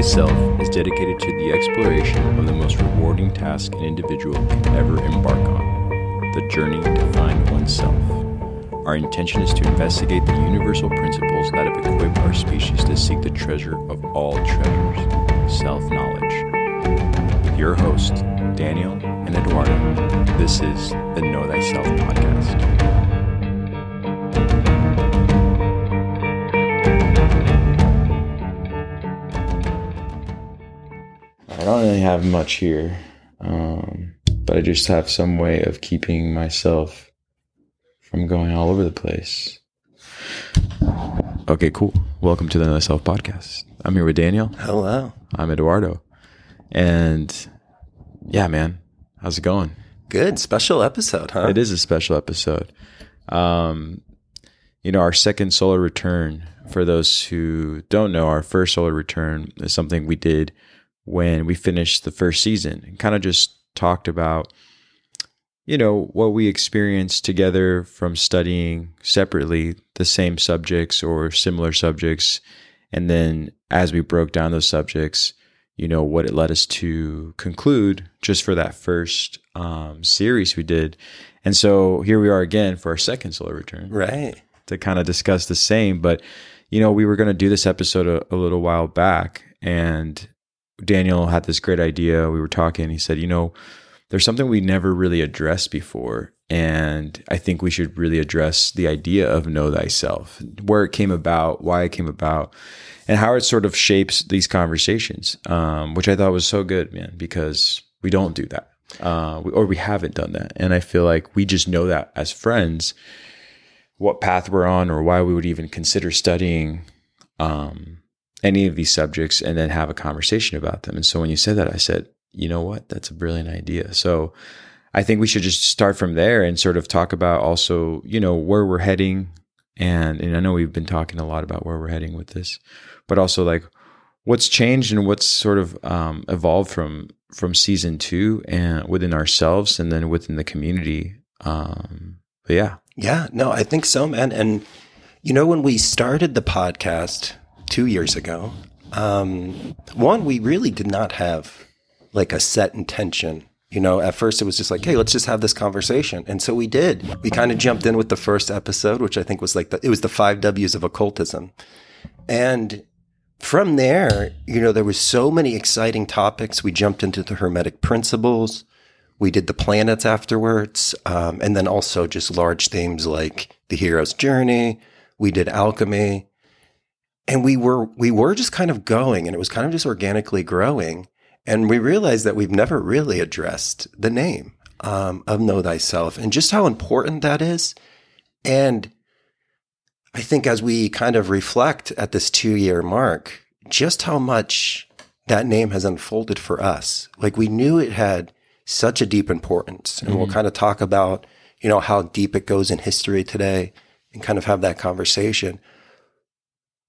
Thyself is dedicated to the exploration of the most rewarding task an individual can ever embark on the journey to find oneself. Our intention is to investigate the universal principles that have equipped our species to seek the treasure of all treasures self knowledge. With your hosts, Daniel and Eduardo, this is the Know Thyself podcast. Don't really have much here, um, but I just have some way of keeping myself from going all over the place. Okay, cool. Welcome to the Know Thyself podcast. I'm here with Daniel. Hello. I'm Eduardo. And yeah, man, how's it going? Good. Special episode, huh? It is a special episode. Um, you know, our second solar return, for those who don't know, our first solar return is something we did when we finished the first season and kind of just talked about, you know, what we experienced together from studying separately the same subjects or similar subjects. And then as we broke down those subjects, you know, what it led us to conclude just for that first um, series we did. And so here we are again for our second solar return. Right. To kind of discuss the same. But, you know, we were going to do this episode a, a little while back and Daniel had this great idea. We were talking. He said, you know, there's something we never really addressed before. And I think we should really address the idea of know thyself, where it came about, why it came about, and how it sort of shapes these conversations, um, which I thought was so good, man, because we don't do that. Uh, or we haven't done that. And I feel like we just know that as friends, what path we're on or why we would even consider studying um, any of these subjects and then have a conversation about them. And so when you said that, I said, you know what? That's a brilliant idea. So I think we should just start from there and sort of talk about also, you know, where we're heading. And, and I know we've been talking a lot about where we're heading with this, but also like what's changed and what's sort of um, evolved from from season two and within ourselves and then within the community. Um, but yeah. Yeah, no, I think so, man. And you know, when we started the podcast, two years ago. Um, one, we really did not have like a set intention. You know, at first it was just like, hey, let's just have this conversation. And so we did. We kind of jumped in with the first episode, which I think was like the, it was the five W's of occultism. And from there, you know, there was so many exciting topics. We jumped into the Hermetic principles. We did the planets afterwards. Um, and then also just large themes like the hero's journey. We did alchemy and we were we were just kind of going and it was kind of just organically growing. And we realized that we've never really addressed the name um, of know thyself and just how important that is. And i think as we kind of reflect at this two year mark just how much that name has unfolded for us. Like we knew it had such a deep importance. And mm-hmm. we'll kind of talk about you know how deep it goes in history today and kind of have that conversation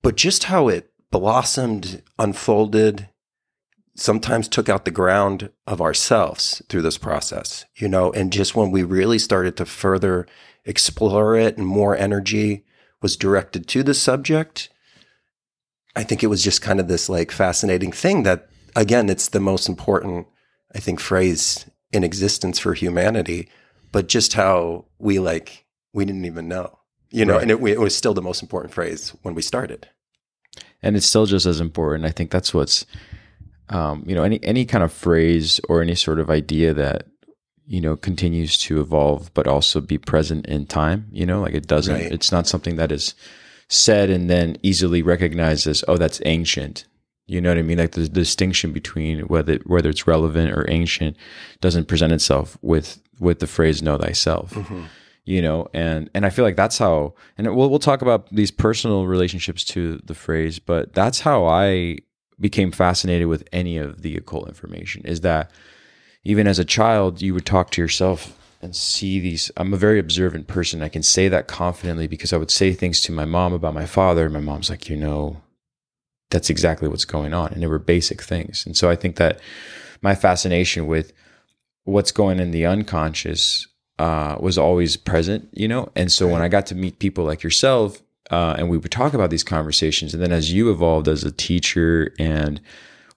but just how it blossomed, unfolded, sometimes took out the ground of ourselves through this process, you know, and just when we really started to further explore it and more energy was directed to the subject, I think it was just kind of this like fascinating thing that, again, it's the most important, I think, phrase in existence for humanity, but just how we like, we didn't even know you know, right. and it, it, was still the most important phrase when we started. And it's still just as important. I think that's what's, um, you know, any any kind of phrase or any sort of idea that you know continues to evolve, but also be present in time. You know, like it doesn't. Right. It's not something that is said and then easily recognized as, oh, that's ancient. You know what I mean? Like the, the distinction between whether whether it's relevant or ancient doesn't present itself with with the phrase "know thyself." Mm-hmm you know and and i feel like that's how and we'll, we'll talk about these personal relationships to the phrase but that's how i became fascinated with any of the occult information is that even as a child you would talk to yourself and see these i'm a very observant person. I can say that confidently because i would say things to my mom about my father and my mom's like you know that's exactly what's going on and they were basic things. And so i think that my fascination with what's going in the unconscious uh, was always present, you know? And so right. when I got to meet people like yourself, uh, and we would talk about these conversations, and then as you evolved as a teacher and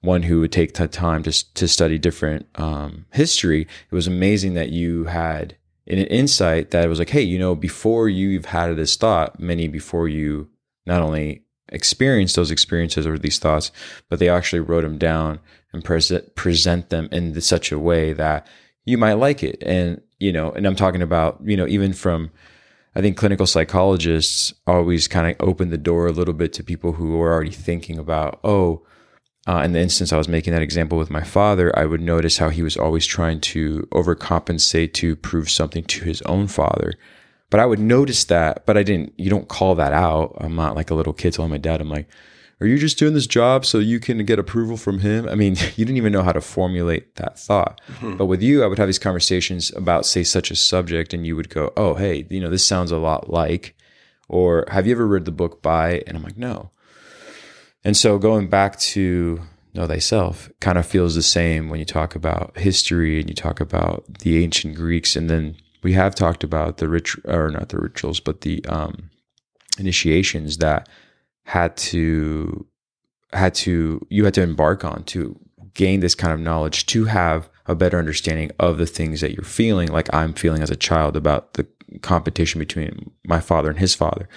one who would take the time to to study different um, history, it was amazing that you had an insight that was like, hey, you know, before you've had this thought, many before you not only experienced those experiences or these thoughts, but they actually wrote them down and present present them in such a way that you might like it. And you know, and I'm talking about you know even from I think clinical psychologists always kind of open the door a little bit to people who are already thinking about, oh, uh, in the instance I was making that example with my father, I would notice how he was always trying to overcompensate to prove something to his own father. But I would notice that, but I didn't, you don't call that out. I'm not like a little kid telling my dad, I'm like, are you just doing this job so you can get approval from him? I mean, you didn't even know how to formulate that thought. Mm-hmm. But with you, I would have these conversations about, say, such a subject, and you would go, oh, hey, you know, this sounds a lot like, or have you ever read the book by? And I'm like, no. And so going back to know thyself kind of feels the same when you talk about history and you talk about the ancient Greeks. And then we have talked about the rich, or not the rituals, but the um, initiations that had to had to you had to embark on to gain this kind of knowledge to have a better understanding of the things that you're feeling like I'm feeling as a child about the competition between my father and his father.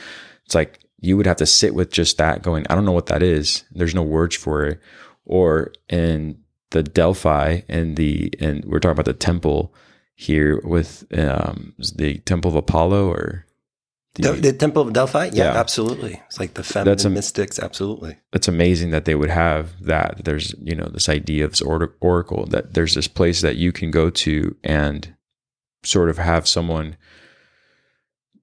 It's like you would have to sit with just that going, I don't know what that is. There's no words for it. Or in the Delphi and the and we're talking about the temple here with um, the Temple of Apollo or the, the, Temple of Delphi? Yeah, yeah, absolutely. It's like the feminine that's a, mystics, absolutely. It's amazing that they would have that. There's, you know, this idea of this oracle that there's this place that you can go to and sort of have someone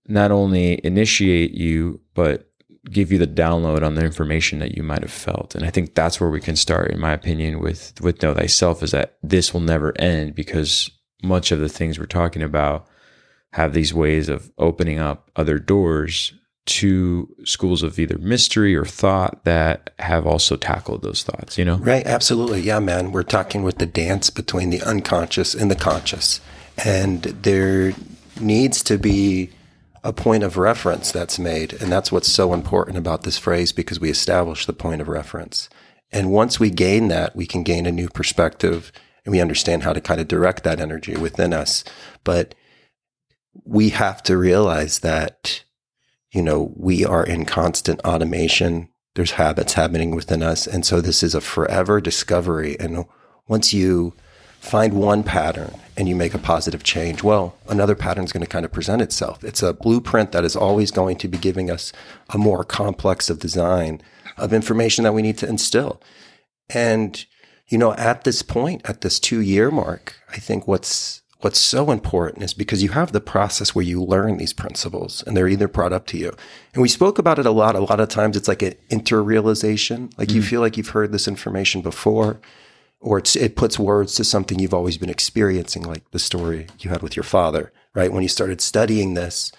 not only initiate you, but give you the download on the information that you might have felt. And I think that's where we can start, in my opinion, with with Know Thyself, is that this will never end because much of the things we're talking about have these ways of opening up other doors to schools of either mystery or thought that have also tackled those thoughts, you know? Right, absolutely. Yeah, man. We're talking with the dance between the unconscious and the conscious. And there needs to be a point of reference that's made. And that's what's so important about this phrase because we establish the point of reference. And once we gain that, we can gain a new perspective and we understand how to kind of direct that energy within us. But we have to realize that, you know, we are in constant automation. There's habits happening within us. And so this is a forever discovery. And once you find one pattern and you make a positive change, well, another pattern is going to kind of present itself. It's a blueprint that is always going to be giving us a more complex of design of information that we need to instill. And, you know, at this point, at this two year mark, I think what's what's so important is because you have the process where you learn these principles and they're either brought up to you. And we spoke about it a lot. A lot of times it's like an interrealization. Like mm. you feel like you've heard this information before, or it puts words to something you've always been experiencing, like the story you had with your father, right? When you started studying this,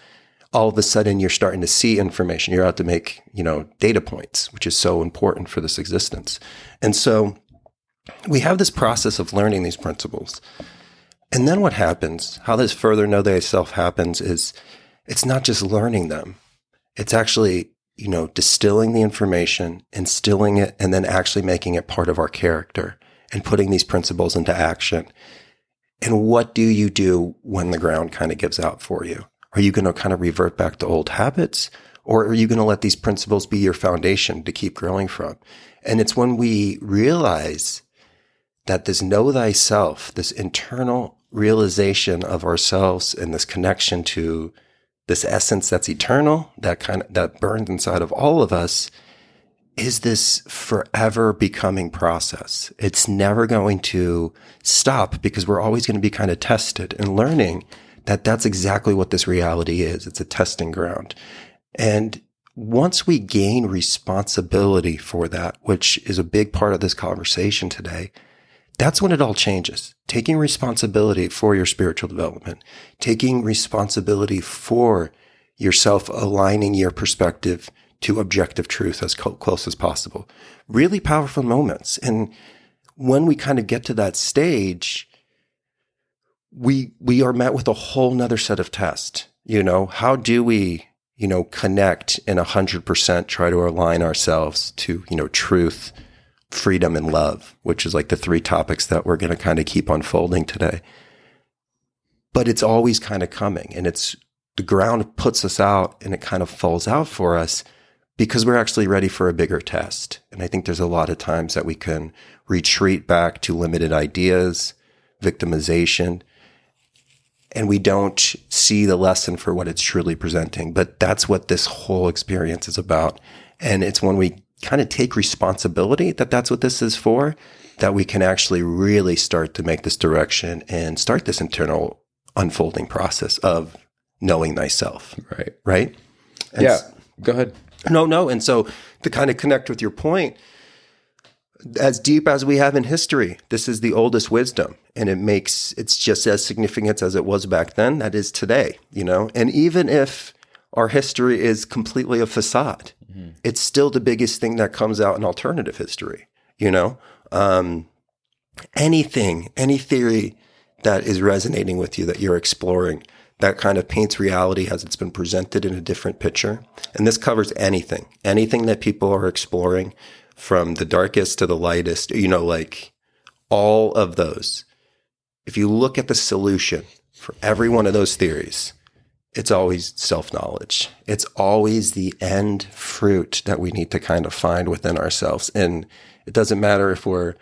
all of a sudden you're starting to see information. You're out to make, you know, data points, which is so important for this existence. And so we have this process of learning these principles. And then what happens, how this further know thyself happens is it's not just learning them. It's actually, you know, distilling the information, instilling it, and then actually making it part of our character and putting these principles into action. And what do you do when the ground kind of gives out for you? Are you going to kind of revert back to old habits? Or are you going to let these principles be your foundation to keep growing from? And it's when we realize that this know thyself, this internal realization of ourselves and this connection to this essence that's eternal, that kind of, that burns inside of all of us is this forever becoming process. It's never going to stop because we're always going to be kind of tested and learning that that's exactly what this reality is. It's a testing ground. And once we gain responsibility for that, which is a big part of this conversation today, that's when it all changes. Taking responsibility for your spiritual development, taking responsibility for yourself aligning your perspective to objective truth as close as possible. Really powerful moments. And when we kind of get to that stage, we, we are met with a whole nother set of tests. You know, how do we, you know, connect in a hundred percent, try to align ourselves to, you know, truth, freedom and love, which is like the three topics that we're going to kind of keep unfolding today. But it's always kind of coming and it's the ground puts us out and it kind of falls out for us because we're actually ready for a bigger test. And I think there's a lot of times that we can retreat back to limited ideas, victimization, and we don't see the lesson for what it's truly presenting. But that's what this whole experience is about. And it's when we kind of take responsibility that that's what this is for, that we can actually really start to make this direction and start this internal unfolding process of knowing thyself. Right. Right. And yeah. Go ahead. No, no. And so to kind of connect with your point, as deep as we have in history, this is the oldest wisdom. And it makes it's just as significant as it was back then, that is today, you know? And even if our history is completely a facade, mm-hmm. it's still the biggest thing that comes out in alternative history, you know? Um, anything, any theory that is resonating with you that you're exploring, that kind of paints reality as it's been presented in a different picture. And this covers anything, anything that people are exploring from the darkest to the lightest, you know, like all of those. If you look at the solution for every one of those theories, it's always self knowledge. It's always the end fruit that we need to kind of find within ourselves. And it doesn't matter if we're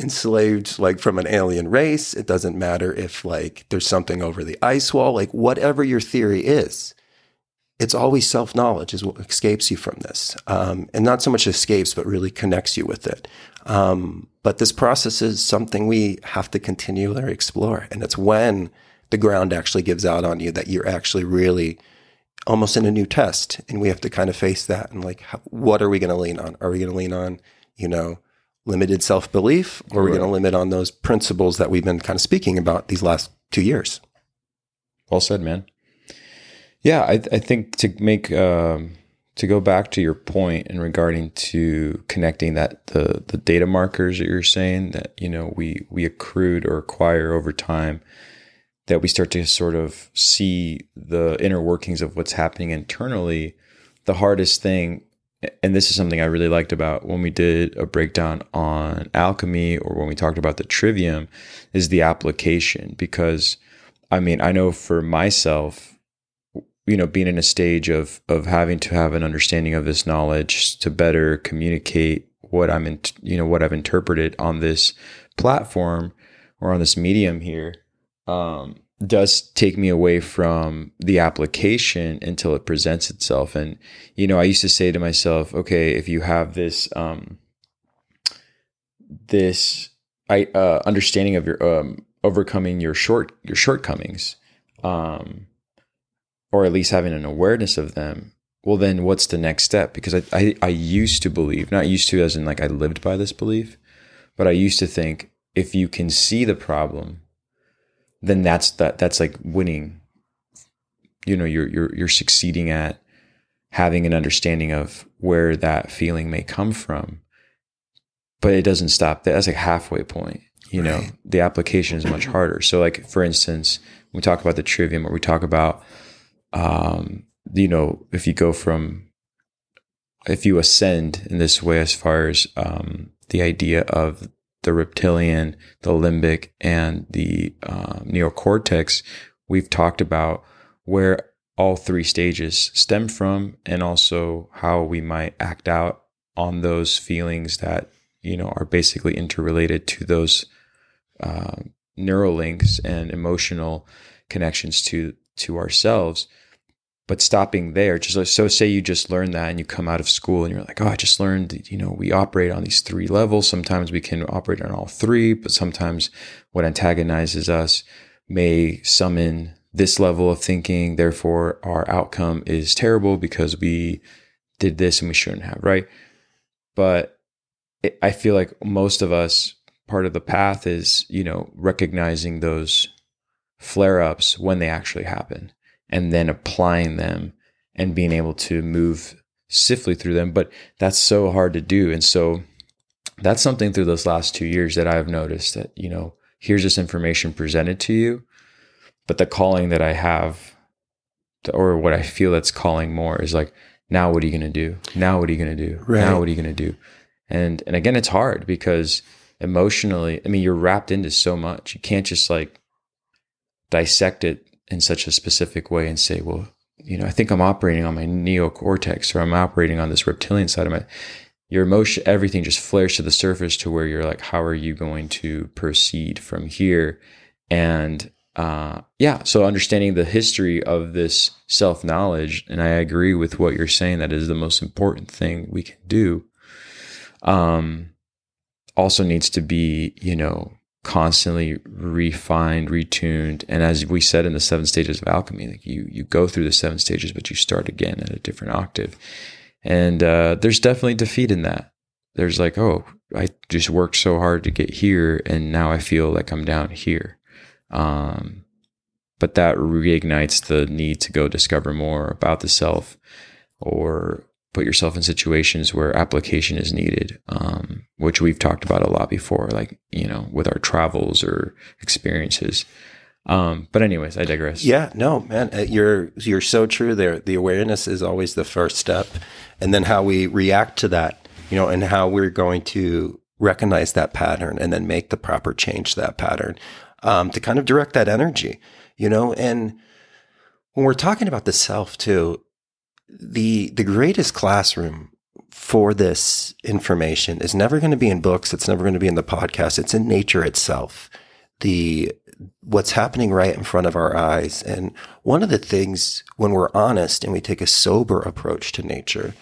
enslaved like from an alien race. It doesn't matter if like there's something over the ice wall, like whatever your theory is, it's always self knowledge is what escapes you from this. Um, and not so much escapes, but really connects you with it. Um, but this process is something we have to continually explore. And it's when the ground actually gives out on you that you're actually really almost in a new test. And we have to kind of face that and like, how, what are we going to lean on? Are we going to lean on, you know, limited self belief, or are we going to limit on those principles that we've been kind of speaking about these last two years? Well said, man. Yeah, I, I think to make um, to go back to your point in regarding to connecting that the the data markers that you're saying that you know we we accrued or acquire over time that we start to sort of see the inner workings of what's happening internally the hardest thing and this is something I really liked about when we did a breakdown on alchemy or when we talked about the trivium is the application. Because I mean I know for myself you know being in a stage of of having to have an understanding of this knowledge to better communicate what I'm in you know what I've interpreted on this platform or on this medium here um does take me away from the application until it presents itself. And, you know, I used to say to myself, okay, if you have this, um, this I, uh, understanding of your, um, overcoming your short, your shortcomings, um, or at least having an awareness of them, well, then what's the next step? Because I, I, I used to believe, not used to as in like I lived by this belief, but I used to think if you can see the problem, then that's that that's like winning you know you're you're you're succeeding at having an understanding of where that feeling may come from. But it doesn't stop there. That's like halfway point you know? The application is much harder. So like for instance we talk about the trivium or we talk about um you know if you go from if you ascend in this way as far as um the idea of the reptilian, the limbic, and the uh, neocortex, we've talked about where all three stages stem from and also how we might act out on those feelings that you know are basically interrelated to those uh, neural links and emotional connections to to ourselves but stopping there just so say you just learned that and you come out of school and you're like oh i just learned you know we operate on these three levels. Sometimes we can operate on all three but sometimes what antagonizes us may summon this level of thinking. Therefore our outcome is terrible because we did this and we shouldn't have right? But it, i feel like most of us part of the path is you know recognizing those flare ups when they actually happen and then applying them and being able to move swiftly through them. But that's so hard to do. And so that's something through those last two years that I've noticed that, you know, here's this information presented to you, but the calling that I have, to, or what I feel that's calling more is like, now what are you going to do? Now what are you going to do? Right. Now what are you going to do? And and again, it's hard because emotionally, I mean, you're wrapped into so much. You can't just like dissect it in such a specific way and say, well, you know, I think I'm operating on my neocortex or I'm operating on this reptilian side of my your emotion everything just flares to the surface to where you're like, how are you going to proceed from here? And uh, yeah, so understanding the history of this self knowledge, and I agree with what you're saying, that is the most important thing we can do. Um, also needs to be, you know, constantly refined, retuned. And as we said in the seven stages of alchemy, like you, you go through the seven stages, but you start again at a different octave. And uh, there's definitely defeat in that. There's like, oh, I just worked so hard to get here, and now I feel like I'm down here. Um, but that reignites the need to go discover more about the self or put yourself in situations where application is needed, um, which we've talked about a lot before, like, you know, with our travels or experiences. Um, but anyways, I digress. Yeah, no, man, uh, you're you're so true there. The awareness is always the first step, and then how we react to that, you know, and how we're going to recognize that pattern and then make the proper change to that pattern um, to kind of direct that energy, you know. And when we're talking about the self too, the the greatest classroom for this information is never going to be in books. It's never going to be in the podcast. It's in nature itself. The what's happening right in front of our eyes. And one of the things when we're honest and we take a sober approach to nature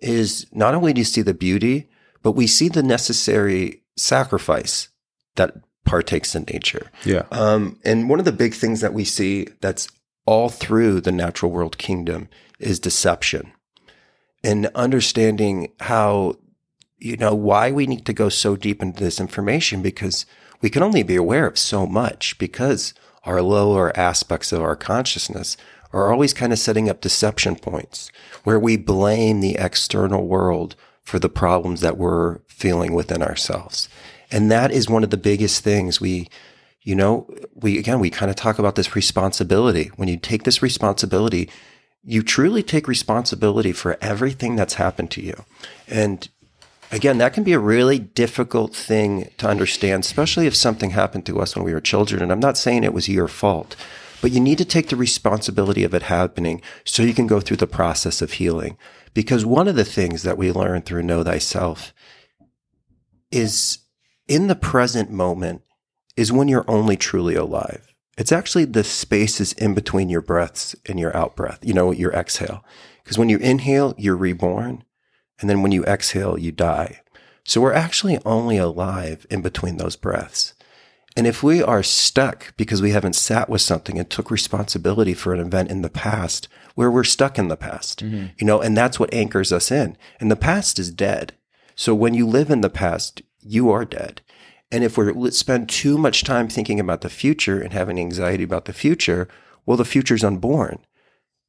is not only do you see the beauty, but we see the necessary sacrifice that partakes in nature. Yeah. Um, and one of the big things that we see that's all through the natural world kingdom is deception and understanding how, you know, why we need to go so deep into this information because we can only be aware of so much because our lower aspects of our consciousness are always kind of setting up deception points where we blame the external world for the problems that we're feeling within ourselves. And that is one of the biggest things we, you know, we, again, we kind of talk about this responsibility. When you take this responsibility, you truly take responsibility for everything that's happened to you. And again, that can be a really difficult thing to understand, especially if something happened to us when we were children. And I'm not saying it was your fault, but you need to take the responsibility of it happening so you can go through the process of healing. Because one of the things that we learn through Know Thyself is in the present moment is when you're only truly alive. It's actually the spaces in between your breaths and your out breath, you know, your exhale. Because when you inhale, you're reborn. And then when you exhale, you die. So we're actually only alive in between those breaths. And if we are stuck because we haven't sat with something and took responsibility for an event in the past, where we're stuck in the past, mm-hmm. you know, and that's what anchors us in. And the past is dead. So when you live in the past, you are dead. And if we spend too much time thinking about the future and having anxiety about the future, well, the future's unborn.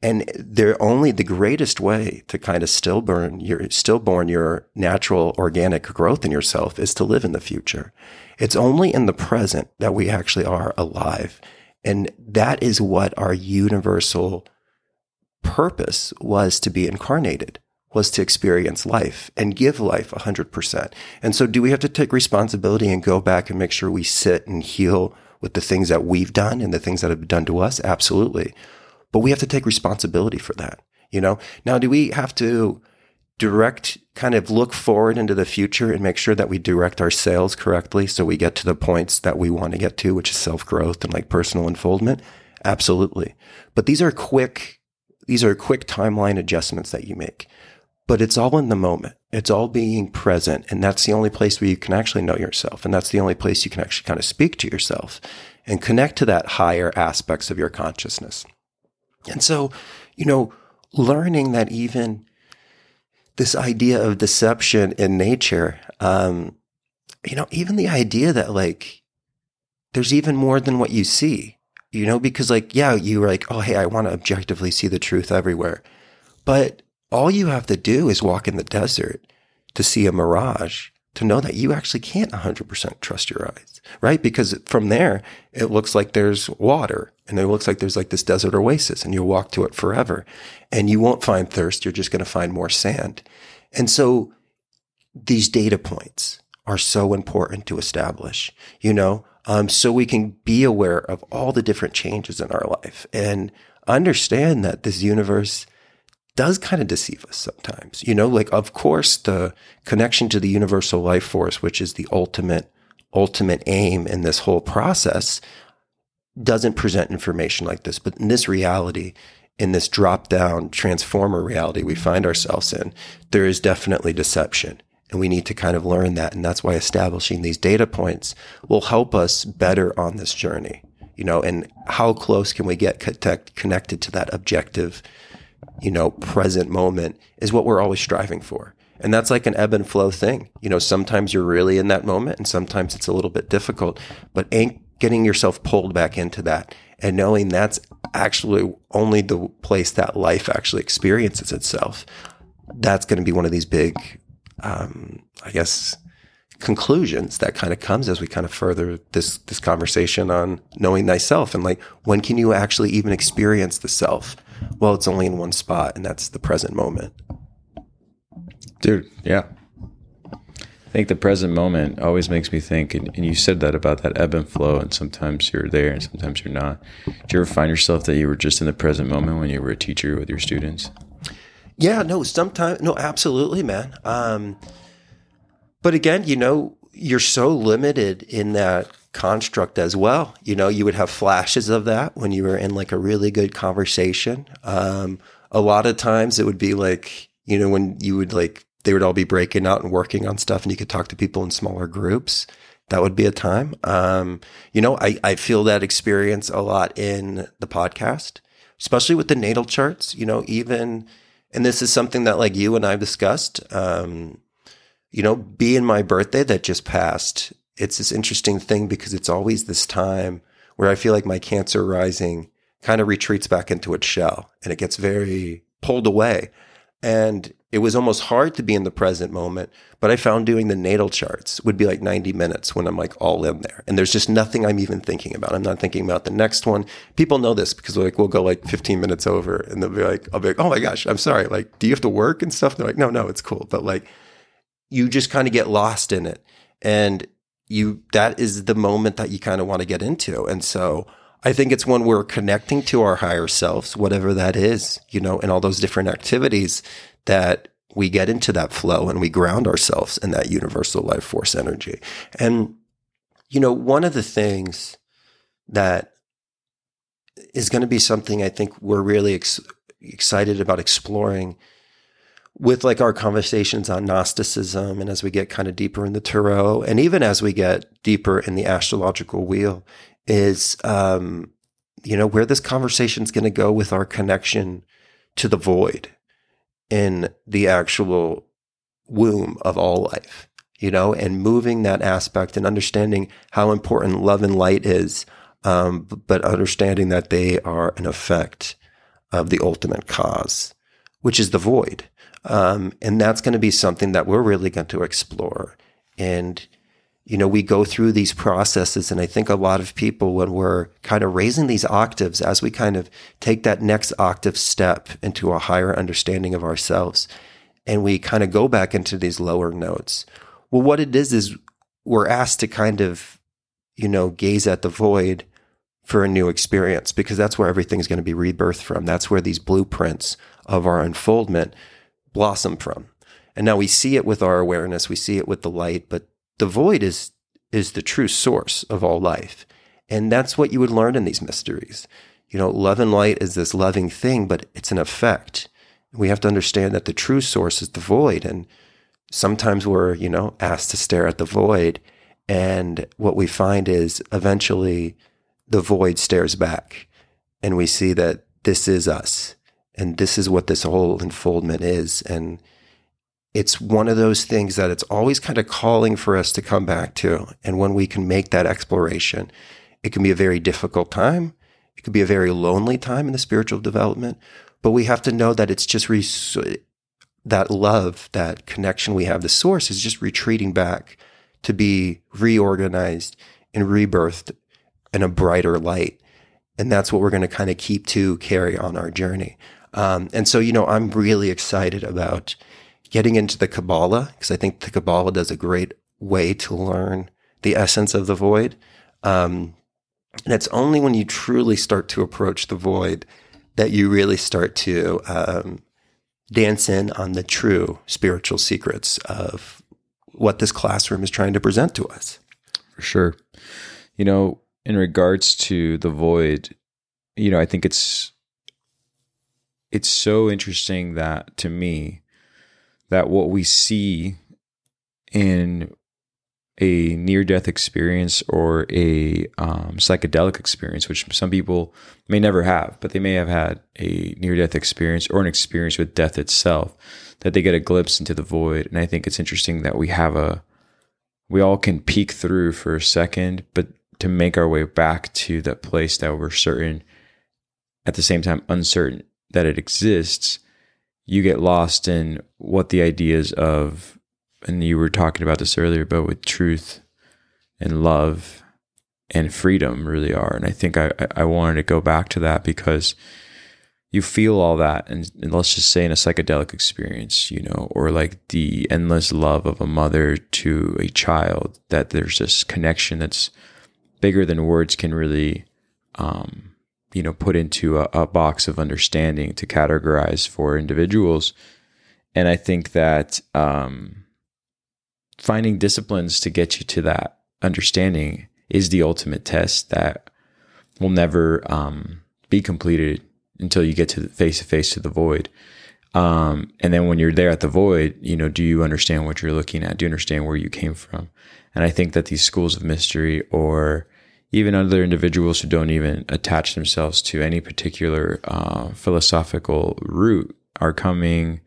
And they're only the greatest way to kind of stillborn your stillborn your natural organic growth in yourself is to live in the future. It's only in the present that we actually are alive. And that is what our universal purpose was to be incarnated was to experience life and give life 100%. And so, do we have to take responsibility and go back and make sure we sit and heal with the things that we've done and the things that have been done to us? Absolutely. But we have to take responsibility for that. You know, now, do we have to direct, kind of look forward into the future and make sure that we direct our sails correctly so we get to the points that we want to get to, which is self growth and like personal unfoldment? Absolutely. But these are quick, these are quick timeline adjustments that you make but it's all in the moment. It's all being present. And that's the only place where you can actually know yourself. And that's the only place you can actually kind of speak to yourself and connect to that higher aspects of your consciousness. And so, you know, learning that even this idea of deception in nature, um, you know, even the idea that like there's even more than what you see, you know, because like, yeah, you're like, oh, hey, I want to objectively see the truth everywhere. But all you have to do is walk in the desert to see a mirage to know that you actually can't 100% trust your eyes, right? Because from there, it looks like there's water and it looks like there's like this desert oasis and you'll walk to it forever and you won't find thirst. You're just going to find more sand. And so these data points are so important to establish, you know, um, so we can be aware of all the different changes in our life and understand that this universe does kind of deceive us sometimes. You know, like, of course, the connection to the universal life force, which is the ultimate, ultimate aim in this whole process, doesn't present information like this. But in this reality, in this drop down transformer reality we find ourselves in, there is definitely deception. And we need to kind of learn that. And that's why establishing these data points will help us better on this journey, you know, and how close can we get connect, connected to that objective, you know, present moment is what we're always striving for. And that's like an ebb and flow thing. You know, sometimes you're really in that moment and sometimes it's a little bit difficult, but ain't getting yourself pulled back into that and knowing that's actually only the place that life actually experiences itself. That's going to be one of these big, um, I guess, conclusions that kind of comes as we kind of further this this conversation on knowing thyself and like when can you actually even experience the self well it's only in one spot and that's the present moment dude yeah I think the present moment always makes me think, and, and, you said that about that ebb and flow, and sometimes you're there and sometimes you're not. Did you ever find yourself that you were just in the present moment when you were a teacher with your students? Yeah, no, sometimes, no, absolutely, man. Um, but again, you know, you're so limited in that construct as well. You know, you would have flashes of that when you were in like a really good conversation. Um, a lot of times it would be like, you know, when you would like they would all be breaking out and working on stuff and you could talk to people in smaller groups. That would be a time. Um, you know, I, I feel that experience a lot in the podcast, especially with the natal charts, you know, even, and this is something that like you and I've discussed, um, you know, being my birthday that just passed, it's this interesting thing because it's always this time where I feel like my cancer rising kind of retreats back into its shell and it gets very pulled away. And it was almost hard to be in the present moment, but I found doing the natal charts would be like 90 minutes when I'm like all in there. And there's just nothing I'm even thinking about. I'm not thinking about the next one. People know this because like we'll go like 15 minutes over and they'll be like, I'll be like, oh my gosh, I'm sorry. Like, do you have to work and stuff? They're like, no, no, it's cool. But like, you just kind of get lost in it. And you, that is the moment that you kind of want to get into. And so, I think it's when we're connecting to our higher selves, whatever that is, you know, and all those different activities that we get into that flow and we ground ourselves in that universal life force energy. And, you know, one of the things that is going to be something I think we're really ex- excited about exploring with like our conversations on Gnosticism and as we get kind of deeper in the Tarot and even as we get deeper in the astrological wheel is, um, you know, where this conversation is going to go with our connection to the void in the actual womb of all life, you know, and moving that aspect and understanding how important love and light is, um, but understanding that they are an effect of the ultimate cause, which is the void. Um, and that's going to be something that we're really going to explore. And you know, we go through these processes. And I think a lot of people, when we're kind of raising these octaves, as we kind of take that next octave step into a higher understanding of ourselves, and we kind of go back into these lower notes. Well, what it is, is we're asked to kind of, you know, gaze at the void for a new experience because that's where everything's going to be rebirthed from. That's where these blueprints of our unfoldment blossom from. And now we see it with our awareness, we see it with the light, but the void is is the true source of all life. And that's what you would learn in these mysteries. You know, love and light is this loving thing, but it's an effect. We have to understand that the true source is the void. And sometimes we're, you know, asked to stare at the void. And what we find is eventually the void stares back. And we see that this is us. And this is what this whole unfoldment is. And it's one of those things that it's always kind of calling for us to come back to. And when we can make that exploration, it can be a very difficult time. It could be a very lonely time in the spiritual development, but we have to know that it's just that love, that connection we have, the source is just retreating back to be reorganized and rebirthed in a brighter light. And that's what we're going to kind of keep to carry on our journey. Um, and so, you know, I'm really excited about getting into the Kabbalah, because I think the Kabbalah does a great way to learn the essence of the void. Um, and it's only when you truly start to approach the void that you really start to um, dance in on the true spiritual secrets of what this classroom is trying to present to us. For sure. You know, in regards to the void, you know, I think it's it's so interesting that to me that what we see in a near death experience or a um, psychedelic experience, which some people may never have, but they may have had a near death experience or an experience with death itself, that they get a glimpse into the void. And I think it's interesting that we have a, we all can peek through for a second, but to make our way back to that place that we're certain, at the same time, uncertain that it exists, you get lost in what the ideas of and you were talking about this earlier, but with truth and love and freedom really are. And I think I, I wanted to go back to that because you feel all that and, and, let's just say in a psychedelic experience, you know, or like the endless love of a mother to a child, that there's this connection that's bigger than words can really um, you know, put into a, a box of understanding to categorize for individuals. And I think that um finding disciplines to get you to that understanding is the ultimate test that will never um, be completed until you get to face to face to the void. Um, and then when you're there at the void, you know, do you understand what you're looking at? Do you understand where you came from? And I think that these schools of mystery or even other individuals who don't even attach themselves to any particular uh, philosophical route are coming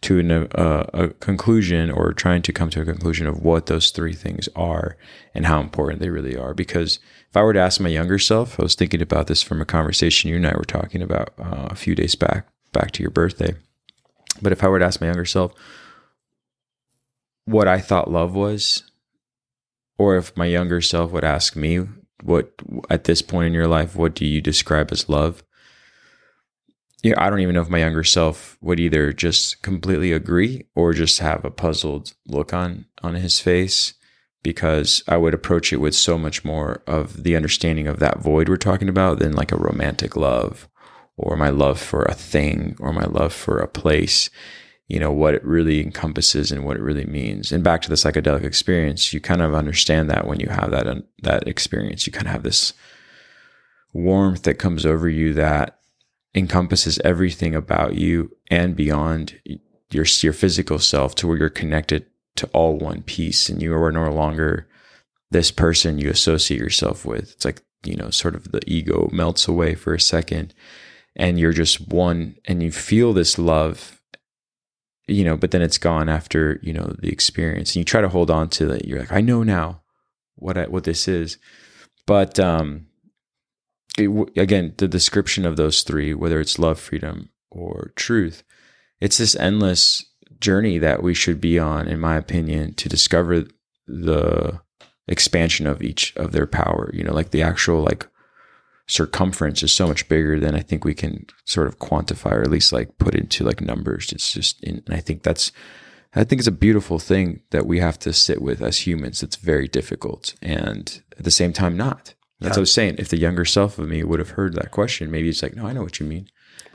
to an, uh, a conclusion or trying to come to a conclusion of what those three things are and how important they really are. Because if I were to ask my younger self, I was thinking about this from a conversation you and I were talking about uh, a few days back, back to your birthday. But if I were to ask my younger self what I thought love was, or if my younger self would ask me what at this point in your life, what do you describe as love? yeah, I don't even know if my younger self would either just completely agree or just have a puzzled look on on his face because I would approach it with so much more of the understanding of that void we're talking about than like a romantic love or my love for a thing or my love for a place you know what it really encompasses and what it really means. And back to the psychedelic experience you kind of understand that when you have that that experience. You kind of have this warmth that comes over you that encompasses everything about you and beyond your your physical self to where you're connected to all one piece and you are no longer this person you associate yourself with. It's like you know sort of the ego melts away for a second and you're just one and you feel this love you know but then it's gone after you know the experience and you try to hold on to it. you're like i know now what I, what this is but um it, again, the description of those three, whether it's love, freedom, or truth, it's this endless journey that we should be on, in my opinion, to discover the expansion of each of their power. You know, like the actual like circumference is so much bigger than I think we can sort of quantify or at least like put into like numbers. It's just, and I think that's, I think it's a beautiful thing that we have to sit with as humans. It's very difficult and at the same time not. That's yeah. what I was saying. If the younger self of me would have heard that question, maybe it's like, no, I know what you mean.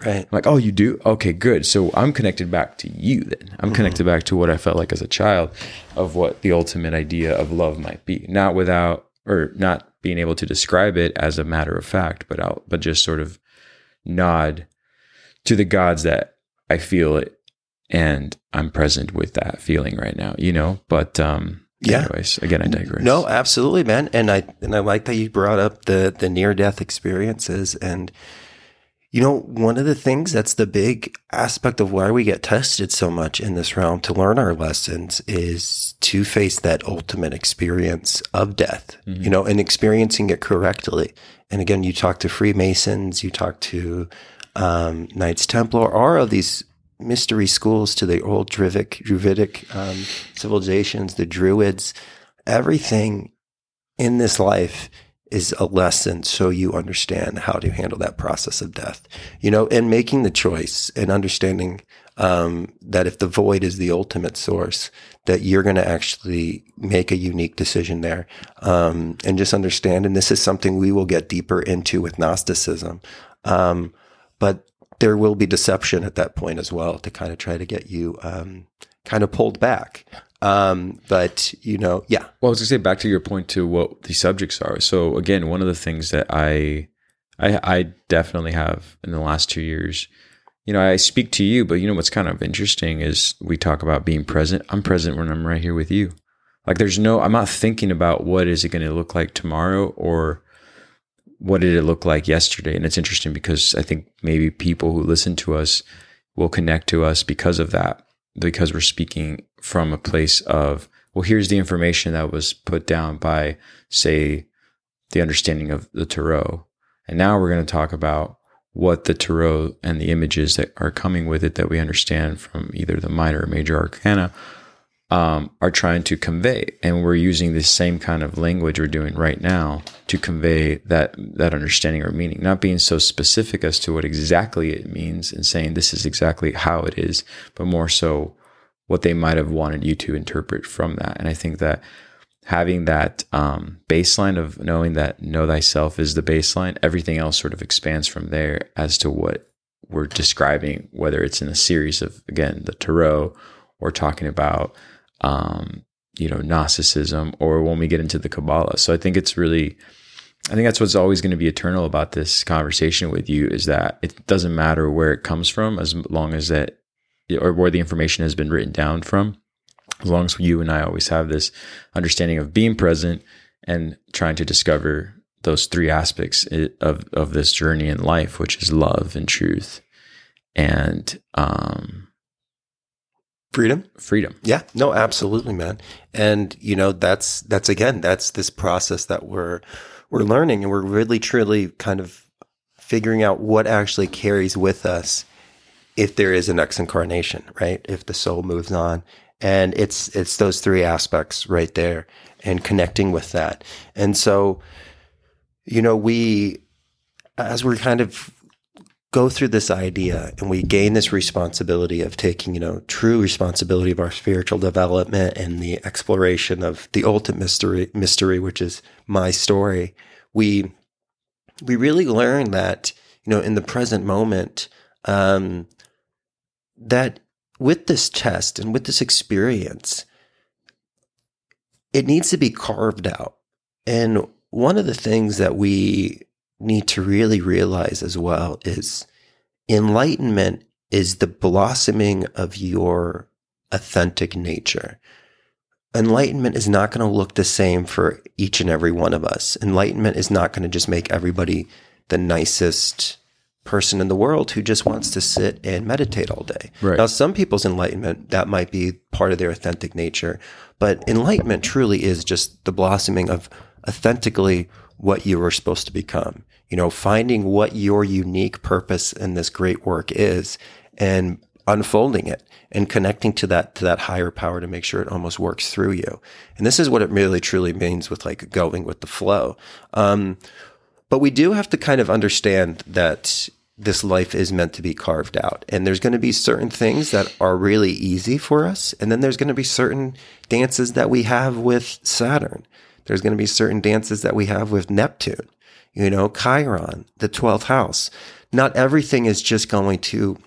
Right. I'm like, oh, you do? Okay, good. So I'm connected back to you then. I'm mm-hmm. connected back to what I felt like as a child of what the ultimate idea of love might be. Not without or not being able to describe it as a matter of fact, but I'll but just sort of nod to the gods that I feel it and I'm present with that feeling right now, you know? But um yeah. Anyways, again, I digress. No, absolutely, man. And I and I like that you brought up the the near death experiences. And you know, one of the things that's the big aspect of why we get tested so much in this realm to learn our lessons is to face that ultimate experience of death. Mm-hmm. You know, and experiencing it correctly. And again, you talk to Freemasons, you talk to um, Knights Templar, all of these mystery schools to the old Druidic, Druidic um, civilizations, the Druids, everything in this life is a lesson so you understand how to handle that process of death, you know, and making the choice and understanding um, that if the void is the ultimate source, that you're going to actually make a unique decision there. Um, and just understand, and this is something we will get deeper into with Gnosticism. Um, but there will be deception at that point as well to kind of try to get you um, kind of pulled back. Um, but you know, yeah. Well, I was gonna say back to your point to what the subjects are. So again, one of the things that I, I, I definitely have in the last two years, you know, I speak to you, but you know what's kind of interesting is we talk about being present. I'm present when I'm right here with you. Like there's no, I'm not thinking about what is it going to look like tomorrow or what did it look like yesterday. And it's interesting because I think maybe people who listen to us will connect to us because of that because we're speaking from a place of, well, here's the information that was put down by, say, the understanding of the Tarot. And now we're going to talk about what the Tarot and the images that are coming with it that we understand from either the minor or major arcana um, are trying to convey. And we're using the same kind of language we're doing right now to convey that that understanding or meaning, not being so specific as to what exactly it means and saying this is exactly how it is, but more so what they might have wanted you to interpret from that. And I think that having that um, baseline of knowing that know thyself is the baseline, everything else sort of expands from there as to what we're describing, whether it's in a series of again the tarot or talking about um, you know, Gnosticism or when we get into the Kabbalah. So I think it's really, I think that's what's always going to be eternal about this conversation with you is that it doesn't matter where it comes from as long as that, or where the information has been written down from. As long as you and I always have this understanding of being present and trying to discover those three aspects of, of this journey in life, which is love and truth and, um, freedom? Freedom. Yeah. No absolutely man. And you know that's that's again that's this process that we're we're learning and we're really truly kind of figuring out what actually carries with us if there is a next incarnation right? If the soul moves on. And it's it's those three aspects right there and connecting with that. And so you know we as we're kind of go through this idea and we gain this responsibility of taking, you know, true responsibility of our spiritual development and the exploration of the ultimate mystery, mystery, which is my story, we, we really learn that, you know, in the present moment, um, that with this test and with this experience, it needs to be carved out. And one of the things that we need to really realize as well is enlightenment is the blossoming of your authentic nature. Enlightenment is not going to look the same for each and every one of us. Enlightenment is not going to just make everybody the nicest person in the world who just wants to sit and meditate all day. Right. Now, some people's enlightenment, that might be part of their authentic nature, but enlightenment truly is just the blossoming of authentically what you were supposed to become you know, finding what your unique purpose in this great work is and unfolding it and connecting to that to that higher power to make sure it almost works through you. And this is what it really truly means with like going with the flow. Um, but we do have to kind of understand that this life is meant to be carved out. And there's going to be certain things that are really easy for us. And then there's going to be certain dances that we have with Saturn. There's going to be certain dances that we have with Neptune you know, Chiron, the 12th house. Not everything is just going to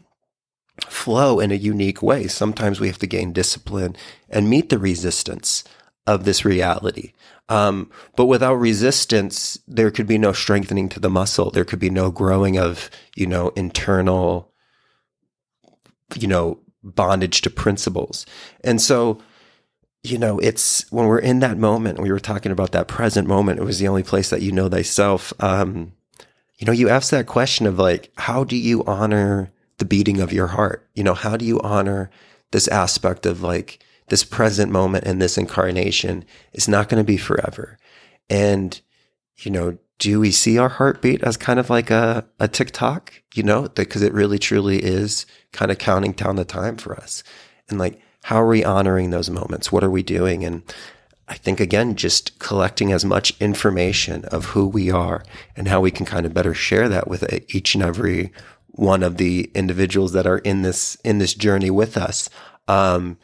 flow in a unique way. Sometimes we have to gain discipline and meet the resistance of this reality. Um, but without resistance, there could be no strengthening to the muscle. There could be no growing of, you know, internal, you know, bondage to principles. And so you know, it's when we're in that moment, we were talking about that present moment, it was the only place that you know thyself. Um, you know, you ask that question of like, how do you honor the beating of your heart? You know, how do you honor this aspect of like this present moment and this incarnation is not going to be forever. And, you know, do we see our heartbeat as kind of like a, a tick-tock, you know, because it really truly is kind of counting down the time for us. And like, how are we honoring those moments? What are we doing? And I think again, just collecting as much information of who we are and how we can kind of better share that with each and every one of the individuals that are in this in this journey with us um,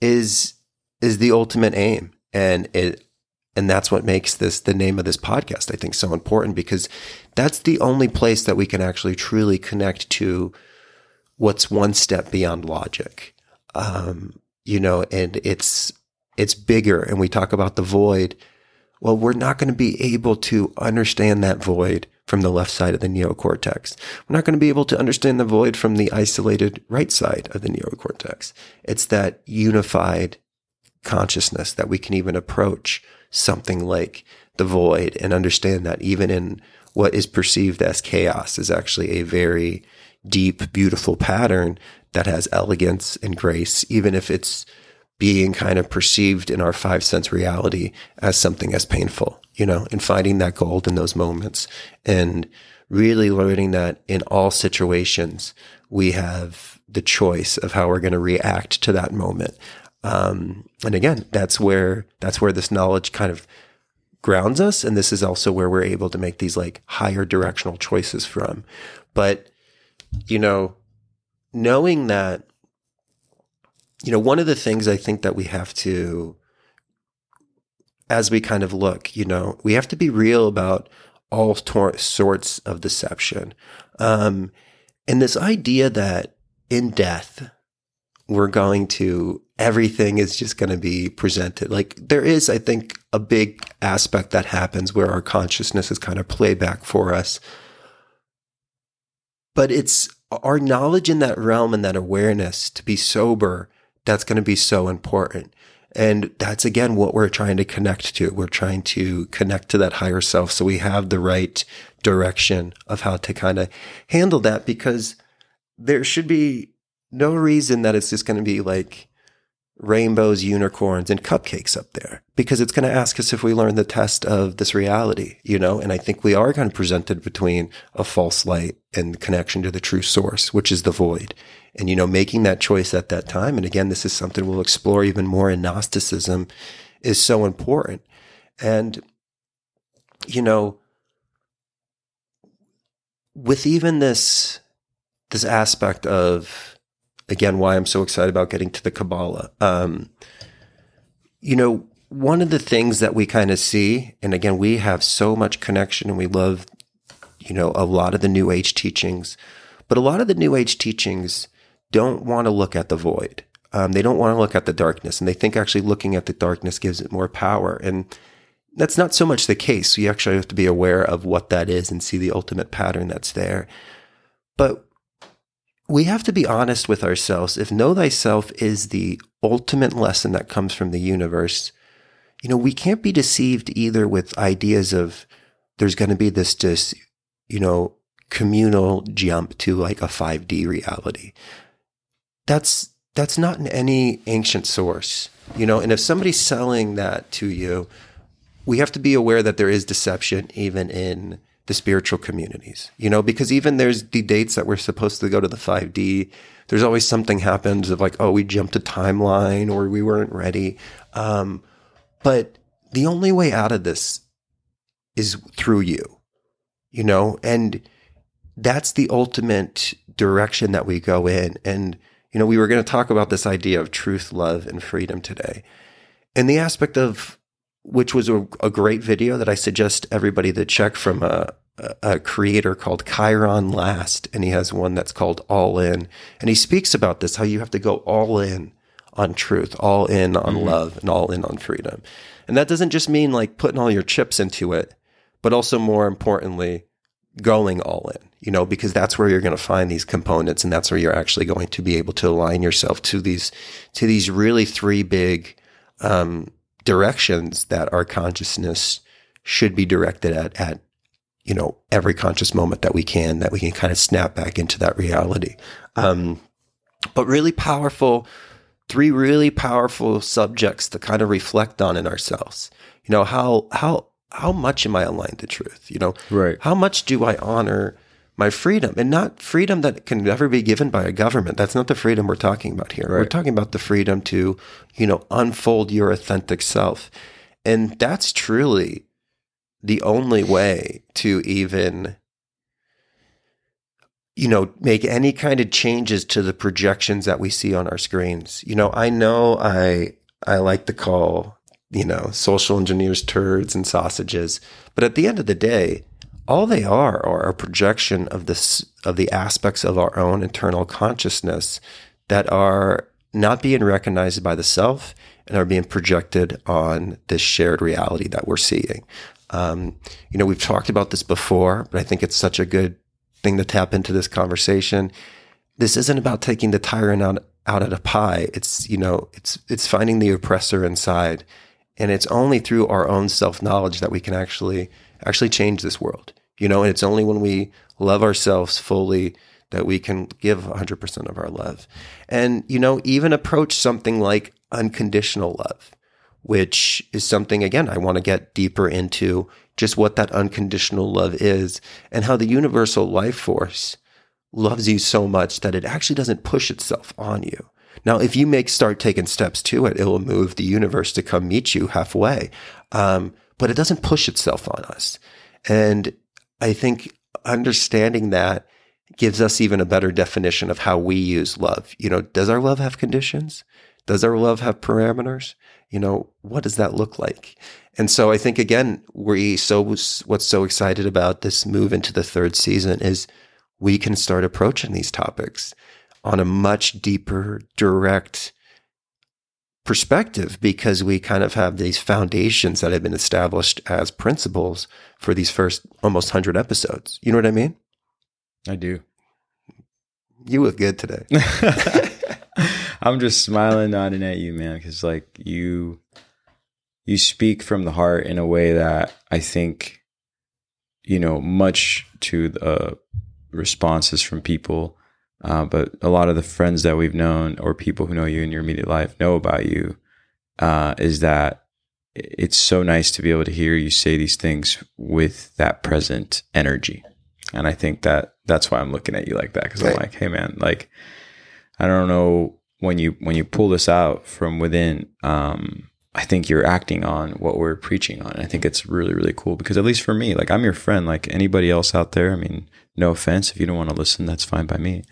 is is the ultimate aim, and it and that's what makes this the name of this podcast. I think so important because that's the only place that we can actually truly connect to what's one step beyond logic. Um, you know, and it's it's bigger, and we talk about the void. Well, we're not going to be able to understand that void from the left side of the neocortex. We're not going to be able to understand the void from the isolated right side of the neocortex. It's that unified consciousness that we can even approach something like the void and understand that even in what is perceived as chaos is actually a very deep, beautiful pattern that has elegance and grace, even if it's being kind of perceived in our five sense reality as something as painful, you know, and finding that gold in those moments and really learning that in all situations, we have the choice of how we're going to react to that moment. Um, and again, that's where, that's where this knowledge kind of grounds us. And this is also where we're able to make these like higher directional choices from. But, you know, knowing that you know, one of the things I think that we have to, as we kind of look, you know, we have to be real about all tor- sorts of deception. Um, and this idea that in death, we're going to, everything is just going to be presented. Like there is, I think, a big aspect that happens where our consciousness is kind of playback for us. But it's our knowledge in that realm and that awareness to be sober that's going to be so important. And that's again what we're trying to connect to. We're trying to connect to that higher self. So we have the right direction of how to kind of handle that because there should be no reason that it's just going to be like, rainbows, unicorns, and cupcakes up there because it's going to ask us if we learn the test of this reality, you know? And I think we are kind of presented between a false light and connection to the true source, which is the void. And, you know, making that choice at that time. And again, this is something we'll explore even more in Gnosticism is so important. And, you know, with even this, this aspect of, again, why I'm so excited about getting to the Kabbalah. Um, you know, one of the things that we kind of see, and again, we have so much connection and we love, you know, a lot of the New Age teachings, but a lot of the New Age teachings don't want to look at the void. Um, they don't want to look at the darkness, and they think actually looking at the darkness gives it more power. And that's not so much the case. You actually have to be aware of what that is and see the ultimate pattern that's there. But we have to be honest with ourselves. If know thyself is the ultimate lesson that comes from the universe, you know, we can't be deceived either with ideas of there's going to be this, this, you know, communal jump to like a 5D reality. That's, that's not in any ancient source, you know, and if somebody's selling that to you, we have to be aware that there is deception even in the spiritual communities, you know, because even there's the dates that we're supposed to go to the 5D. There's always something happens of like, oh, we jumped a timeline or we weren't ready. Um, but the only way out of this is through you, you know, and that's the ultimate direction that we go in. And, you know, we were going to talk about this idea of truth, love, and freedom today. And the aspect of which was a, a, great video that I suggest everybody to check from a, a, creator called Chiron Last. And he has one that's called All In. And he speaks about this, how you have to go all in on truth, all in on mm-hmm. love, and all in on freedom. And that doesn't just mean like putting all your chips into it, but also more importantly, going all in, you know, because that's where you're going to find these components and that's where you're actually going to be able to align yourself to these, to these really three big, um, directions that our consciousness should be directed at at you know every conscious moment that we can that we can kind of snap back into that reality. Um, but really powerful three really powerful subjects to kind of reflect on in ourselves. You know how how how much am i aligned to truth? You know right. how much do i honor my freedom and not freedom that can never be given by a government. That's not the freedom we're talking about here. Right. We're talking about the freedom to, you know, unfold your authentic self. And that's truly the only way to even you know make any kind of changes to the projections that we see on our screens. You know, I know I I like to call, you know, social engineers turds and sausages, but at the end of the day, all they are are a projection of this of the aspects of our own internal consciousness that are not being recognized by the self and are being projected on this shared reality that we're seeing. Um, you know, we've talked about this before, but I think it's such a good thing to tap into this conversation. This isn't about taking the tyrant out, out of the pie. It's, you know, it's, it's finding the oppressor inside. And it's only through our own self knowledge that we can actually, actually change this world. You know, and it's only when we love ourselves fully that we can give 100% of our love. And, you know, even approach something like unconditional love, which is something, again, I want to get deeper into just what that unconditional love is and how the universal life force loves you so much that it actually doesn't push itself on you. Now, if you make start taking steps to it, it will move the universe to come meet you halfway. Um, but it doesn't push itself on us. And I think understanding that gives us even a better definition of how we use love. You know, does our love have conditions? Does our love have parameters? You know, what does that look like? And so I think again, we so what's so excited about this move into the third season is we can start approaching these topics on a much deeper, direct perspective because we kind of have these foundations that have been established as principles for these first almost 100 episodes. You know what I mean? I do. You look good today. I'm just smiling, nodding at you, man, because like you, you speak from the heart in a way that I think, you know, much to the responses from people, uh, but a lot of the friends that we've known or people who know you in your immediate life know about you, uh, is that it's so nice to be able to hear you say these things with that present energy. And I think that that's why I'm looking at you like that because right. I'm like, hey man, like I don't know when you when you pull this out from within. Um, I think you're acting on what we're preaching on. I think it's really really cool because at least for me, like I'm your friend. Like anybody else out there, I mean, no offense if you don't want to listen, that's fine by me.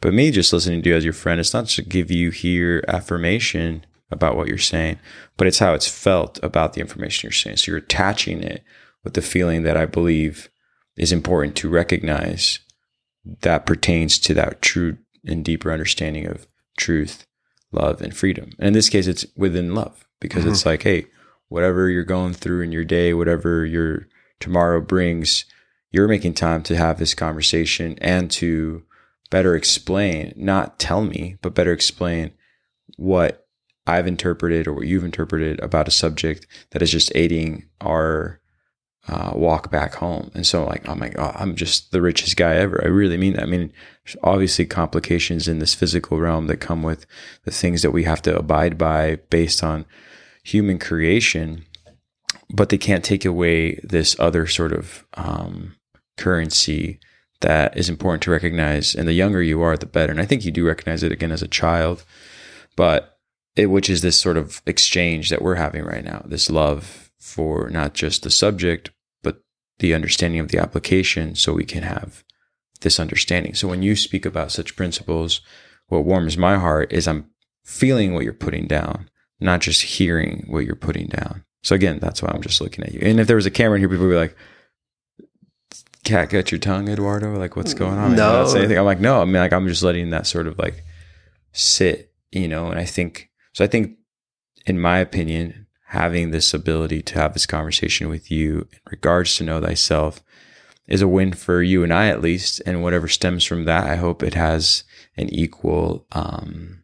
But me just listening to you as your friend, it's not to give you here affirmation about what you're saying, but it's how it's felt about the information you're saying. So you're attaching it with the feeling that I believe is important to recognize that pertains to that true and deeper understanding of truth, love, and freedom. And in this case, it's within love because mm-hmm. it's like, hey, whatever you're going through in your day, whatever your tomorrow brings, you're making time to have this conversation and to better explain, not tell me, but better explain what I've interpreted or what you've interpreted about a subject that is just aiding our uh, walk back home. And so, like, oh my God, I'm just the richest guy ever. I really mean that. I mean, obviously complications in this physical realm that come with the things that we have to abide by based on human creation, but they can't take away this other sort of um, currency that is important to recognize. And the younger you are, the better. And I think you do recognize it again as a child, but it, which is this sort of exchange that we're having right now, this love for not just the subject, but the understanding of the application so we can have this understanding. So when you speak about such principles, what warms my heart is I'm feeling what you're putting down, not just hearing what you're putting down. So again, that's why I'm just looking at you. And if there was a camera in here, people would be like, cat got your tongue, Eduardo? Like, what's going on? No. Not say anything. I'm like, no, I mean, like, I'm just letting that sort of like sit, you know, and I think, so I think in my opinion, having this ability to have this conversation with you in regards to know thyself is a win for you and I at least. And whatever stems from that, I hope it has an equal um,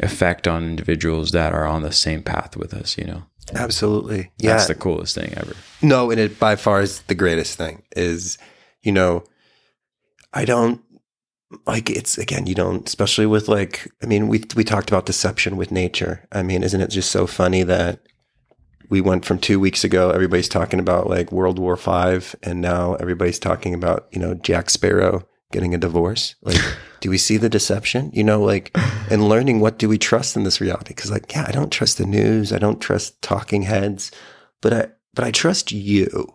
effect on individuals that are on the same path with us, you know? Absolutely. Yeah. That's the coolest thing ever. No, and it by far is the greatest thing is, you know, I don't like it's again, you don't, especially with like, I mean, we, we talked about deception with nature. I mean, isn't it just so funny that we went from two weeks ago, everybody's talking about like World War Five, and now everybody's talking about, you know, Jack Sparrow getting a divorce. Like, do we see the deception? You know, like, and learning what do we trust in this reality? Because, like, yeah, I don't trust the news. I don't trust talking heads. but I but I trust you.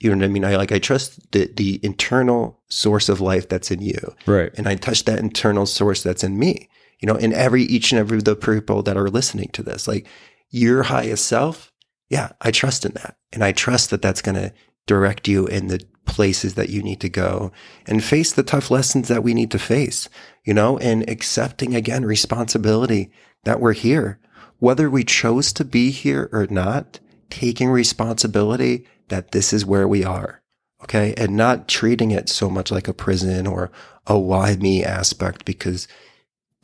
You know what I mean? I like I trust the the internal source of life that's in you. Right. And I touch that internal source that's in me. You know, in every each and every of the people that are listening to this. Like your highest self, yeah, I trust in that. And I trust that that's going to direct you in the places that you need to go and face the tough lessons that we need to face, you know, and accepting again responsibility that we're here, whether we chose to be here or not, taking responsibility that this is where we are. Okay. And not treating it so much like a prison or a why me aspect because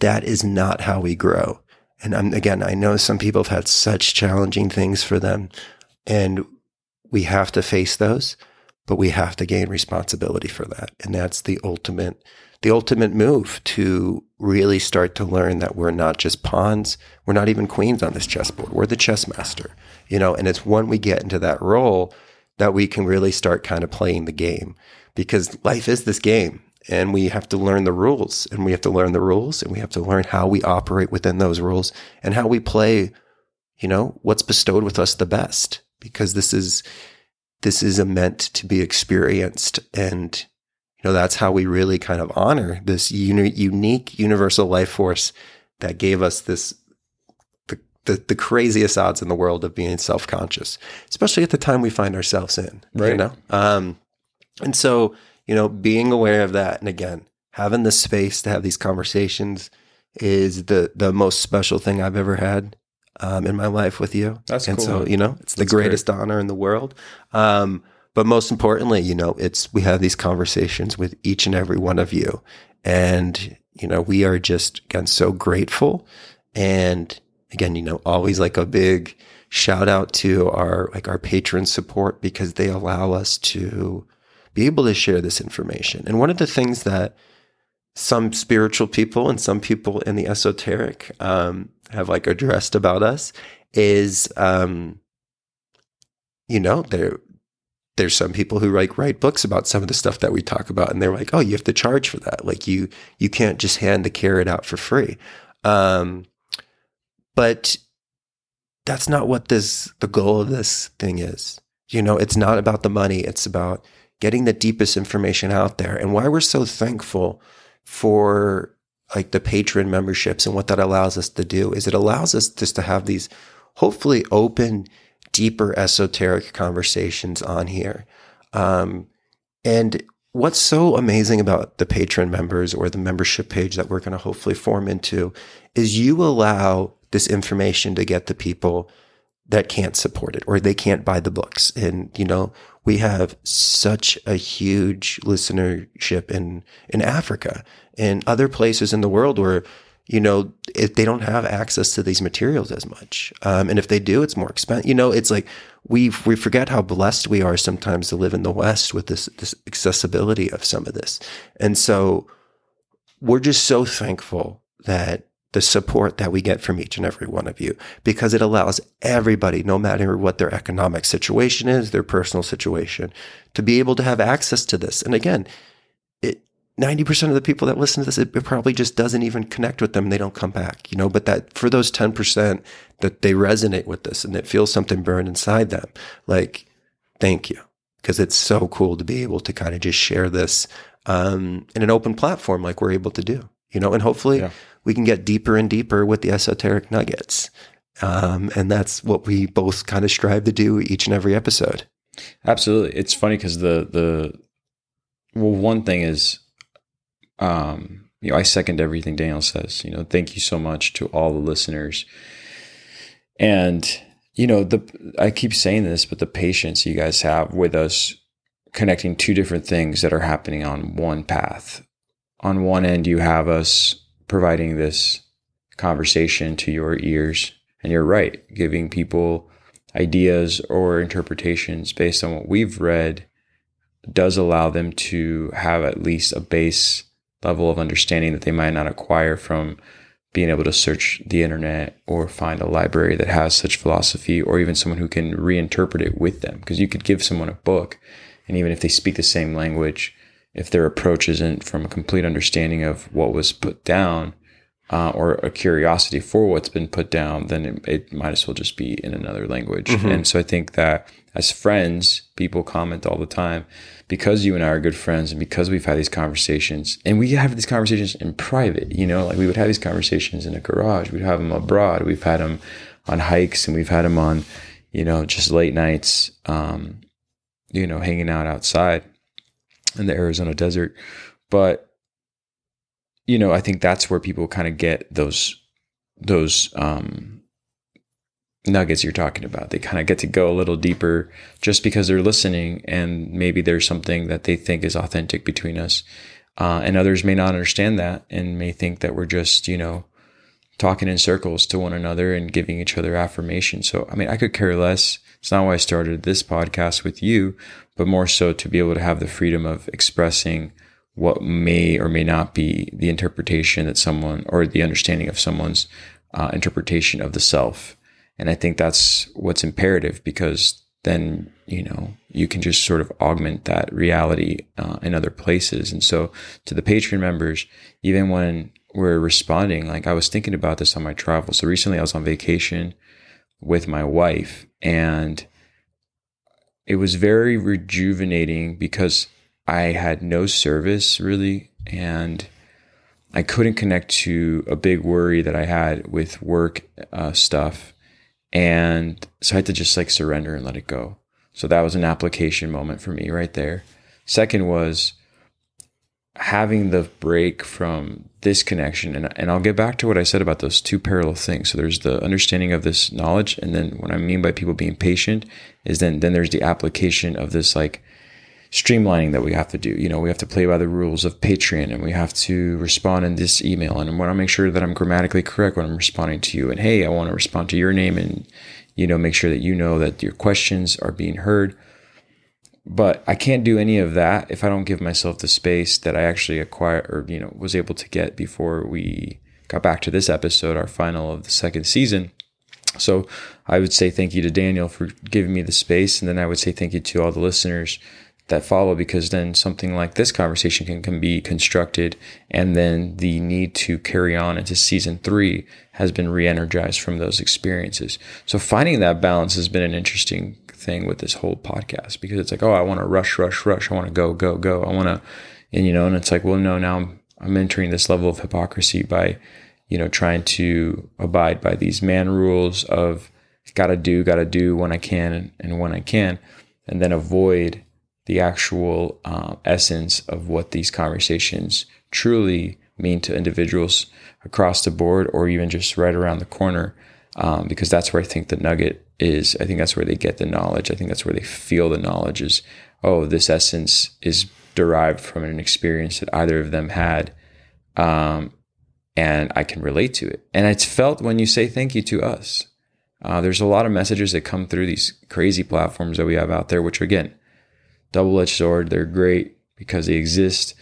that is not how we grow. And I'm, again, I know some people have had such challenging things for them and we have to face those, but we have to gain responsibility for that. And that's the ultimate, the ultimate move to really start to learn that we're not just pawns. We're not even queens on this chessboard. We're the chess master, you know, and it's when we get into that role that we can really start kind of playing the game. Because life is this game and we have to learn the rules and we have to learn the rules and we have to learn how we operate within those rules and how we play you know what's bestowed with us the best. Because this is this is meant to be experienced and you know that's how we really kind of honor this uni- unique universal life force that gave us this the, the, craziest odds in the world of being self-conscious especially at the time we find ourselves in Right. you know? Um and so you know being aware of that and again having the space to have these conversations is the the most special thing i've ever had um, in my life with you. That's and cool, so you know it's the That's great. greatest honor in the world. Um, but most importantly you know it's we have these conversations with each and every one of you. And you know we are just again so grateful. And again you know always like a big shout out to our like our Patreon support because they allow us to be able to share this information. And one of the things that some spiritual people and some people in the esoteric um, have like addressed about us is um, you know there there's some people who like write books about some of the stuff that we talk about and they're like oh you have to charge for that. Like you you can't just hand the carrot out for free. Um, but that's not what this the goal of this thing is. You know it's not about the money. It's about getting the deepest information out there. And why we're so thankful for like the Patreon memberships and what that allows us to do is it allows us just to have these hopefully open deeper esoteric conversations on here. Um, and what's so amazing about the Patreon members or the membership page that we're going to hopefully form into is you allow this information to get the people that can't support it or they can't buy the books. And, you know, we have such a huge listenership in, in Africa and other places in the world where, you know, if they don't have access to these materials as much. Um, and if they do, it's more expensive. You know, it's like we we forget how blessed we are sometimes to live in the West with this this accessibility of some of this. And so we're just so thankful that the support that we get from each and every one of you because it allows everybody, no matter what their economic situation is, their personal situation, to be able to have access to this. And again, it, 90% of the people that listen to this, it, it probably just doesn't even connect with them. They don't come back, you know, but that for those 10% that they resonate with this and it feels something burn inside them, like, thank you. Because it's so cool to be able to kind of just share this um, in an open platform like we're able to do, you know, and hopefully Yeah. We can get deeper and deeper with the esoteric nuggets. Um, and that's what we both kind of strive to do each and every episode. Absolutely. It's funny because the the well, one thing is, um, you know, I second everything Daniel says. You know, thank you so much to all the listeners, and you know, the I keep saying this, but the patience you guys have with us connecting two different things that are happening on one path. On one end, you have us providing this conversation to your ears, and you're right, giving people ideas or interpretations based on what we've read does allow them to have at least a base level of understanding that they might not acquire from being able to search the internet or find a library that has such philosophy or even someone who can reinterpret it with them. Because you could give someone a book and even if they speak the same language if their approach isn't from a complete understanding of what was put down uh, or a curiosity for what's been put down, then it, it might as well just be in another language. Mm-hmm. And so I think that as friends, people comment all the time because you and I are good friends and because we've had these conversations and we have these conversations in private, you know, like we would have these conversations in a garage, we'd have them abroad, we've had them on hikes and we've had them on, you know, just late nights, um, you know, hanging out outside in the Arizona desert. But you know, I think that's where people kind of get those those um, nuggets you're talking about. They kind of get to go a little deeper just because they're listening, and maybe there's something that they think is authentic between us, uh, and others may not understand that and may think that we're just you know talking in circles to one another and giving each other affirmation. So, I mean, I could care less. It's not why I started this podcast with you, but more so to be able to have the freedom of expressing what may or may not be the interpretation that someone or the understanding of someone's uh, interpretation of the self. And I think that's what's imperative because then, you know, you can just sort of augment that reality uh, in other places. And so to the Patreon members, even when we're responding, like I was thinking about this on my travel. So recently I was on vacation with my wife and it was very rejuvenating because I had no service really, and I couldn't connect to a big worry that I had with work uh, stuff. And so I had to just like surrender and let it go. So that was an application moment for me right there. Second was having the break from this connection. And, and I'll get back to what I said about those two parallel things. So there's the understanding of this knowledge. And then what I mean by people being patient is then, then there's the application of this like streamlining that we have to do. You know, we have to play by the rules of Patreon and we have to respond in this email. And I want to make sure that I'm grammatically correct when I'm responding to you. And hey, I want to respond to your name and, you know, make sure that you know that your questions are being heard. But I can't do any of that if I don't give myself the space that I actually acquired or, you know, was able to get before we got back to this episode, our final of the second season. So I would say thank you to Daniel for giving me the space. And then I would say thank you to all the listeners that follow because then something like this conversation can, can be constructed and then the need to carry on into season three has been re-energized from those experiences so finding that balance has been an interesting thing with this whole podcast because it's like oh i want to rush rush rush. I want to go go go. I want to and you know and it's like well no now I'm, I'm entering this level of hypocrisy by you know trying to abide by these man rules of gotta do gotta do when i can and when i can and then avoid the actual uh, essence of what these conversations truly mean to individuals across the board or even just right around the corner um, because that's where i think the nugget is i think that's where they get the knowledge i think that's where they feel the knowledge is oh this essence is derived from an experience that either of them had um, and i can relate to it and it's felt when you say thank you to us uh, there's a lot of messages that come through these crazy platforms that we have out there which again double edged sword. They're great because they exist,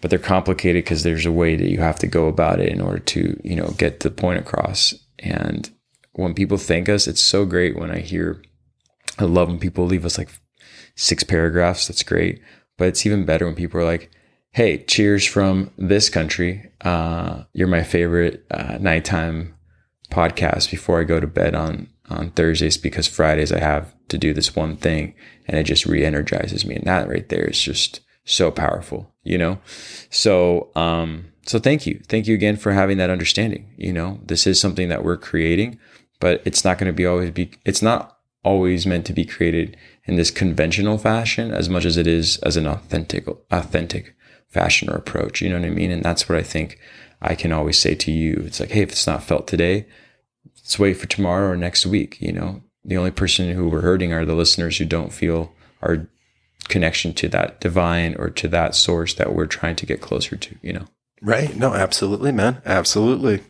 but they're complicated because there's a way that you have to go about it in order to, you know, get the point across. And when people thank us, it's so great when I hear, I love when people leave us like six paragraphs. That's great. But it's even better when people are like, hey, cheers from this country. Uh, you're my favorite uh, nighttime podcast before I go to bed on on Thursdays because Fridays I have to do this one thing and it just re-energizes me. And that right there is just so powerful, you know? So um so thank you. Thank you again for having that understanding. You know, this is something that we're creating, but it's not going to be always be it's not always meant to be created in this conventional fashion as much as it is as an authentic authentic fashion or approach. You know what I mean? And that's what I think I can always say to you. It's like, hey, if it's not felt today, let's wait for tomorrow or next week. You know, the only person who we're hurting are the listeners who don't feel our connection to that divine or to that source that we're trying to get closer to, you know? Right. No, absolutely, man. Absolutely.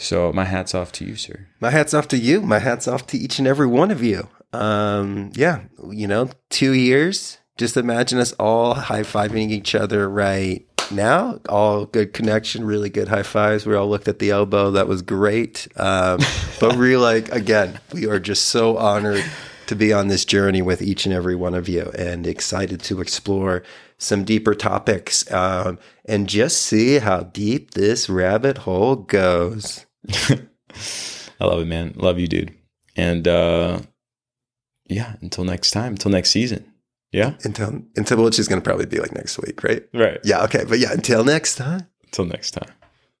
So my hat's off to you, sir. My hat's off to you. My hat's off to each and every one of you. Um, yeah, you know, two years. Just imagine us all high fiving each other right now. All good connection, really good high fives. We all looked at the elbow. That was great. Um, but we like, again, we are just so honored to be on this journey with each and every one of you and excited to explore some deeper topics um, and just see how deep this rabbit hole goes. I love it, man. Love you, dude. And uh, yeah, until next time, until next season. Yeah. Until until which is going to probably be like next week, right? Right. Yeah. Okay. But yeah, until next time. Until next time.